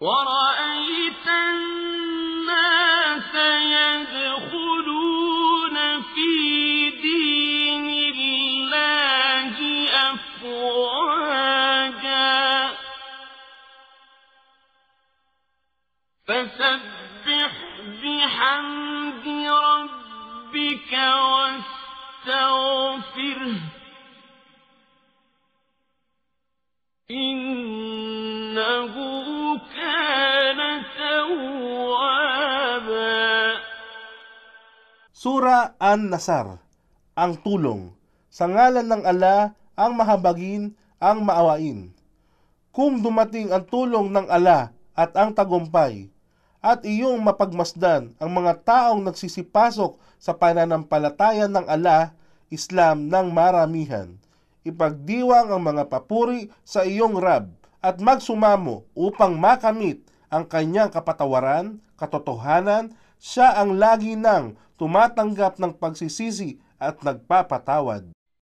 ورأيت الناس يدخلون في دين الله أفواجا. فسبح بحمد ربك واستغفره. إنه Sura An-Nasar, ang tulong. Sa ngalan ng ala, ang mahabagin, ang maawain. Kung dumating ang tulong ng ala at ang tagumpay, at iyong mapagmasdan ang mga taong nagsisipasok sa pananampalatayan ng ala, Islam ng maramihan. Ipagdiwang ang mga papuri sa iyong Rab at magsumamo upang makamit ang kanyang kapatawaran, katotohanan, siya ang lagi nang tumatanggap ng pagsisisi at nagpapatawad.